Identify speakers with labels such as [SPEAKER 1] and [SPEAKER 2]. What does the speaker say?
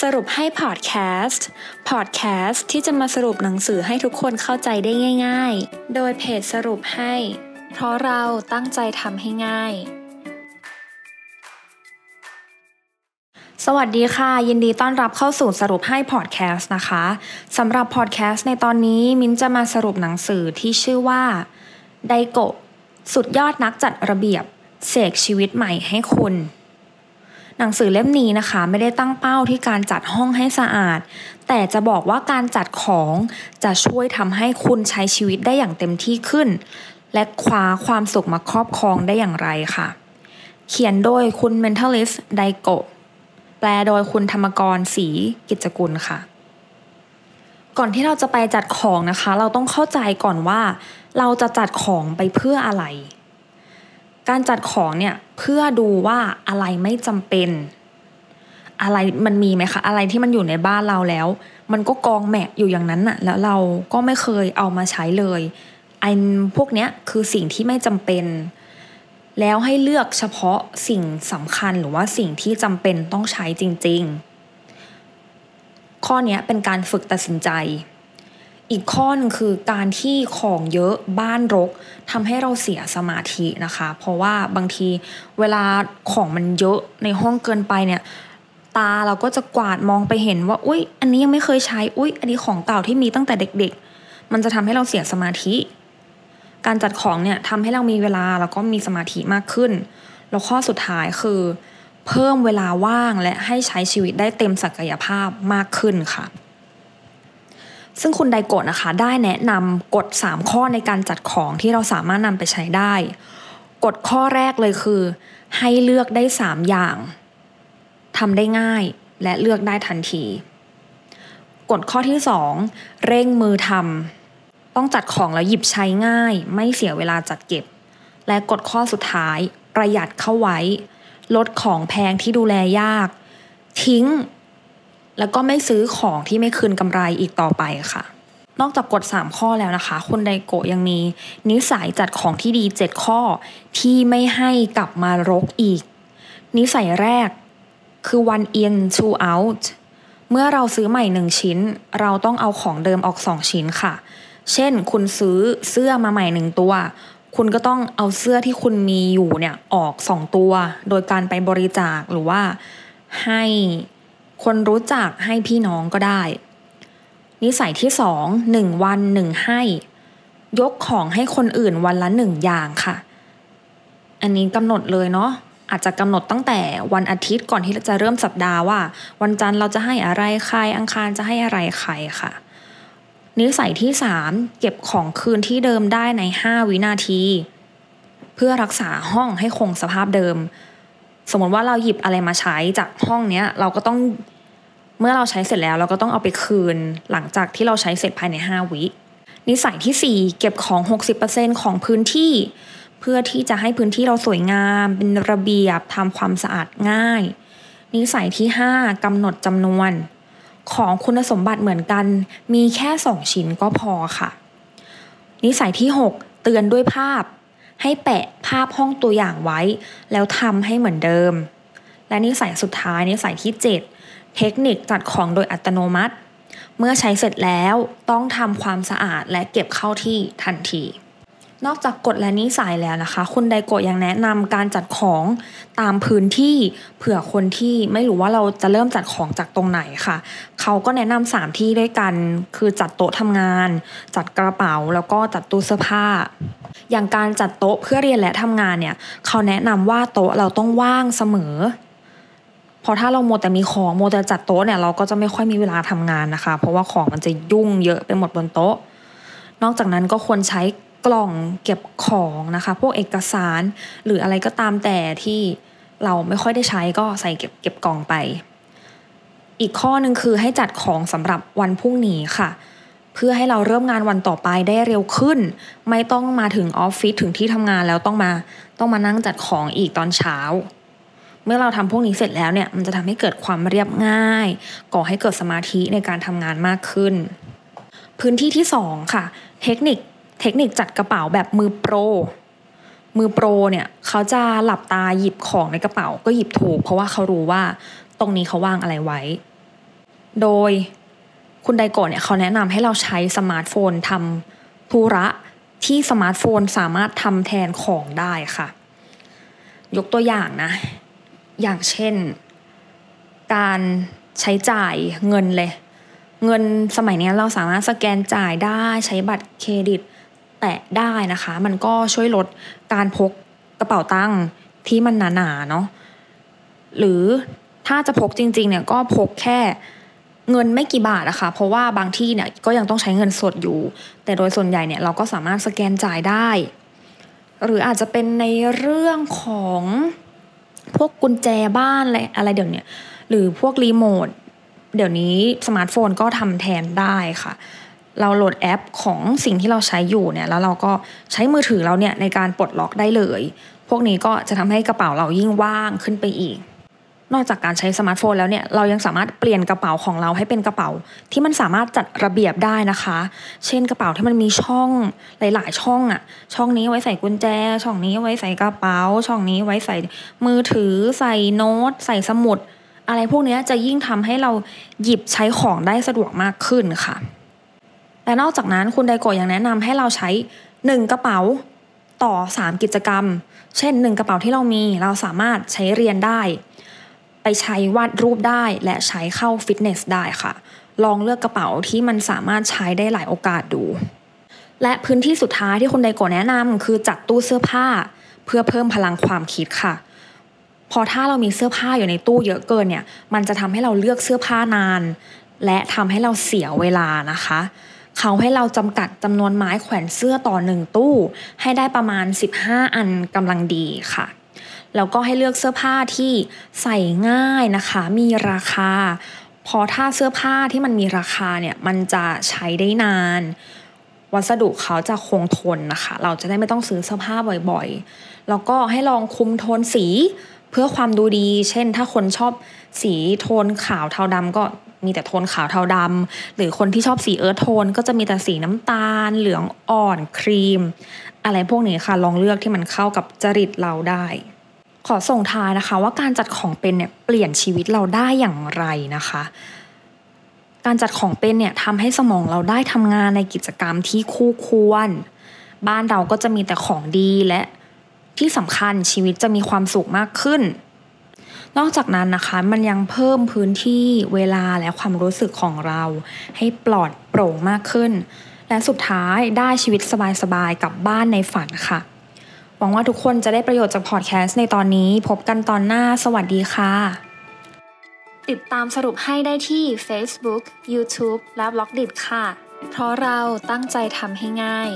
[SPEAKER 1] สรุปให้พอดแคสต์ พอดแคสต์ที่จะมาสรุปหนังสือให้ทุกคนเข้าใจได้ง่าย ๆ โดยเพจสรุปให้ เพราะเราตั้งใจทำให้ง่าย สวัสดีค่ะ ยินดีต้อนรับเข้าสู่สรุปให้พอดแคสต์นะคะสำหรับพอดแคสต์ในตอนนี้มิ้นจะมาสรุปหนังสือที่ชื่อว่าไดโกะสุดยอดนักจัดระเบียบ เสกชีวิตใหม่ให้คุณ หนังสือเล่มนี้นะคะ ไม่ได้ตั้งเป้าที่การจัดห้องให้สะอาด แต่จะบอกว่าการจัดของจะช่วยทำให้คุณใช้ชีวิตได้อย่างเต็มที่ขึ้น และคว้าความสุขมาครอบครองได้อย่างไรค่ะ เขียนโดยคุณ mentalist ไดโกะแปลโดยคุณธรรมกรศรีกิจกุลค่ะ ก่อนที่เราจะไปจัดของนะคะ เราต้องเข้าใจก่อนว่า เราจะจัดของไปเพื่ออะไร การจัดของเนี่ยเพื่อดูว่าอะไรไม่จำเป็น อะไรมันมีไหมคะอะไรที่มันอยู่ในบ้านเราแล้ว มันก็กองแหมะอยู่อย่างนั้นน่ะ แล้วเราก็ไม่เคยเอามาใช้เลยไอ้พวกเนี้ยคือสิ่งที่ไม่จำเป็น แล้วให้เลือกเฉพาะสิ่งสำคัญหรือว่าสิ่งที่จำเป็นต้องใช้จริง ๆ ข้อนี้เป็นการฝึกตัดสินใจ อีกข้อหนึ่งคือการที่ของเยอะบ้านรกทำให้เราเสียสมาธินะคะ เพราะว่าบางทีเวลาของมันเยอะในห้องเกินไปเนี่ย ตาเราก็จะกวาดมองไปเห็นว่าอุ๊ยอันนี้ยังไม่เคยใช้อุ๊ยอันนี้ของเก่าที่มีตั้งแต่เด็ก ๆ มันจะทำให้เราเสียสมาธิ การจัดของเนี่ยทำให้เรามีเวลาแล้วก็มีสมาธิมากขึ้น แล้วข้อสุดท้ายคือ เพิ่มเวลาว่างและให้ใช้ชีวิตได้เต็มศักยภาพมากขึ้นค่ะ ซึ่งคุณไดโกะนะคะ ได้แนะนำกฎ 3 ข้อในการจัดของที่เราสามารถนำไปใช้ได้ กฎข้อแรกเลยคือ ให้เลือกได้ 3 อย่างทำได้ง่ายและเลือกได้ทันที กฎข้อที่ 2 เร่งมือทำต้องจัดของแล้วหยิบใช้ง่าย ไม่เสียเวลาจัดเก็บ และกฎข้อสุดท้าย ประหยัดเข้าไว้ ลดของแพงที่ดูแลยาก ทิ้ง แล้วก็ไม่ซื้อของที่ไม่คืนกำไรอีกต่อไปค่ะ นอกจากกฎ 3 ข้อแล้วนะคะ คุณไดโกยังมี นิสัยจัดของที่ดี 7 ข้อที่ไม่ให้กลับมารกอีก นิสัยแรกคือ one in two out เมื่อเราซื้อใหม่หนึ่งชิ้น เราต้องเอาของเดิมออกสองชิ้นค่ะ เช่น คุณซื้อเสื้อมาใหม่หนึ่งตัว คุณก็ต้องเอาเสื้อที่คุณมีอยู่เนี่ยออกสองตัว โดยการไปบริจาคหรือว่าให้ คนรู้จักให้พี่น้องก็ได้ นิสัยที่สองหนึ่งวันหนึ่งให้ ยกของให้คนอื่นวันละหนึ่งอย่างค่ะ อันนี้กำหนดเลยเนาะอาจจะกำหนดตั้งแต่วันอาทิตย์ก่อนที่จะเริ่มสัปดาห์ว่า วันจันทร์เราจะให้อะไรใครอังคารจะให้อะไรใครค่ะ นิสัยที่ 3 เก็บของคืนที่เดิมได้ใน 5 วินาที เพื่อรักษาห้องให้คงสภาพเดิม สมมติว่าเราหยิบอะไรมาใช้จากห้องเนี้ยเราก็ต้องเมื่อเราใช้เสร็จแล้ว เราก็ต้องเอาไปคืนหลังจากที่เราใช้เสร็จภายใน 5 วินิสัยที่ 4 เก็บของ 60%ของพื้นที่ เพื่อที่จะให้พื้นที่เราสวยงาม เป็นระเบียบทำความสะอาดง่าย นิสัยที่ 5กำหนดจำนวน ของคุณสมบัติเหมือนกัน มีแค่สองชิ้นก็พอค่ะ นิสัยที่ 6 เตือนด้วยภาพ ให้แปะภาพห้องตัวอย่างไว้ แล้วทำให้เหมือนเดิม และนิสัยสุดท้ายนิสัยที่ 7 เทคนิคจัดของโดยอัตโนมัติ เมื่อใช้เสร็จแล้วต้องทำความสะอาดและเก็บเข้าที่ทันทีนอกจากกฎและนิสัยแล้วนะคะ คุณไดโกะยังแนะนำการจัดของตามพื้นที่เผื่อคนที่ไม่รู้ว่าเราจะเริ่มจัดของจากตรงไหนค่ะ เขาก็แนะนำสามที่ด้วยกัน คือจัดโต๊ะทำงาน จัดกระเป๋าแล้วก็จัดตู้เสื้อผ้า อย่างการจัดโต๊ะเพื่อเรียนและทำงานเนี่ยเขาแนะนำว่าโต๊ะเราต้องว่างเสมอพอถ้าเราโมแต่มีของโมแต่จัดโต๊ะเนี่ยเราก็จะไม่ค่อยมีเวลาทำงานนะคะ เพราะว่าของมันจะยุ่งเยอะไปหมดบนโต๊ะ นอกจากนั้นก็ควรใช้กล่องเก็บของนะคะ พวกเอกสารหรืออะไรก็ตามแต่ที่เราไม่ค่อยได้ใช้ก็ใส่เก็บเก็บกล่องไป อีกข้อหนึ่งคือให้จัดของสำหรับวันพรุ่งนี้ค่ะ เพื่อให้เราเริ่มงานวันต่อไปได้เร็วขึ้น ไม่ต้องมาถึงออฟฟิศถึงที่ทำงานแล้วต้องมาต้องมานั่งจัดของอีกตอนเช้า เมื่อเราทำพวกนี้เสร็จแล้วเนี่ยมันจะทำให้เกิดความเรียบง่าย ก่อให้เกิดสมาธิในการทำงานมากขึ้น พื้นที่ที่2ค่ะ เทคนิคเทคนิคจัดกระเป๋าแบบมือโปรมือโปรเนี่ยเขาจะหลับตาหยิบของในกระเป๋าก็หยิบถูก เพราะว่าเขารู้ว่าตรงนี้เขาวางอะไรไว้ โดย คุณไดโกะเนี่ยเขาแนะนำให้เราใช้สมาร์ทโฟนทำธุระที่สมาร์ทโฟนสามารถทำแทนของได้ค่ะ ยกตัวอย่างนะ อย่างเช่น การใช้จ่ายเงินเลย เงินสมัยนี้เราสามารถสแกนจ่ายได้ใช้บัตรเครดิตแตะได้นะคะ มันก็ช่วยลดการพกกระเป๋าตังค์ที่มันหนาๆเนาะหรือถ้าจะพกจริงๆเนี่ยก็พกแค่ เงินไม่กี่บาทนะคะเพราะว่าบางที่เนี่ยก็ยังต้องใช้เงินสดอยู่ แต่โดยส่วนใหญ่เนี่ยเราก็สามารถสแกนจ่ายได้ หรืออาจจะเป็นในเรื่องของพวกกุญแจบ้านอะไรอะไรเดี๋ยวนี้หรือพวกรีโมทเดี๋ยวนี้สมาร์ทโฟนก็ทำแทนได้ค่ะ เราโหลดแอปของสิ่งที่เราใช้อยู่เนี่ยแล้วเราก็ใช้มือถือเราเนี่ยในการปลดล็อกได้เลย พวกนี้ก็จะทำให้กระเป๋าเรายิ่งว่างขึ้นไปอีก นอกจากการใช้สมาร์ทโฟนแล้วเนี่ยเรายังสามารถเปลี่ยนกระเป๋าของเราให้เป็นกระเป๋า ที่มันสามารถจัดระเบียบได้นะคะ เช่นกระเป๋าที่มันมีช่องหลาย ๆ ช่องอะช่องนี้ไว้ใส่กุญแจ ช่องนี้ไว้ใส่กระเป๋า ช่องนี้ไว้ใส่มือถือ ใส่โน้ต ใส่สมุด อะไรพวกนี้จะยิ่งทำให้เราหยิบใช้ของได้สะดวกมากขึ้นค่ะ และนอกจากนั้นคุณไดโกยังแนะนำให้เราใช้ 1 กระเป๋าต่อ 3 กิจกรรม เช่น 1 กระเป๋าที่เรามีเราสามารถใช้เรียนได้ ไปใช้วาดรูปได้และใช้เข้าฟิตเนสได้ค่ะ ลองเลือกกระเป๋าที่มันสามารถใช้ได้หลายโอกาสดู และพื้นที่สุดท้ายที่คุณไดโกแนะนำคือจัดตู้เสื้อผ้า เพื่อเพิ่มพลังความคิดค่ะ พอถ้าเรามีเสื้อผ้าอยู่ในตู้เยอะเกินเนี่ย มันจะทำให้เราเลือกเสื้อผ้านาน และทำให้เราเสียเวลานะคะเขาให้เราจำกัดจำนวนไม้แขวนเสื้อต่อหนึ่งตู้ ให้ได้ประมาณ 15 อันกำลังดีค่ะ แล้วก็ให้เลือกเสื้อผ้าที่ใส่ง่ายนะคะ มีราคา พอถ้าเสื้อผ้าที่มันมีราคาเนี่ยมันจะใช้ได้นาน วัสดุเขาจะคงทนนะคะ เราจะได้ไม่ต้องซื้อเสื้อผ้าบ่อยๆ แล้วก็ให้ลองคุมโทนสีเพื่อความดูดี เช่น ถ้าคนชอบสีโทนขาวเทาดำก็มีแต่โทนขาวเทาดำหรือคนที่ชอบสีเอิร์ธโทน ก็จะมีแต่สีน้ำตาล เหลืองอ่อนครีม อะไรพวกนี้ค่ะลองเลือกที่มันเข้ากับจริตเราได้ ขอส่งท้ายนะคะ ว่าการจัดของเป็นเนี่ยเปลี่ยนชีวิตเราได้อย่างไรนะคะ การจัดของเป็นเนี่ยทำให้สมองเราได้ทำงานในกิจกรรมที่คู่ควร บ้านเราก็จะมีแต่ของดีและที่สำคัญชีวิตจะมีความสุขมากขึ้น นอกจากนั้นนะคะมันยังเพิ่มพื้นที่เวลาและความรู้สึกของเรา ให้ปลอดโปร่งมากขึ้น และสุดท้ายได้ชีวิตสบายๆกับบ้านในฝันค่ะ หวังว่าทุกคนจะได้ประโยชน์จากพอดแคสต์ในตอนนี้ พบกันตอนหน้า สวัสดีค่ะ ติดตามสรุปให้ได้ที่ Facebook, YouTube และ b ล็อกดิค่ะ เพราะเราตั้งใจทำให้ง่าย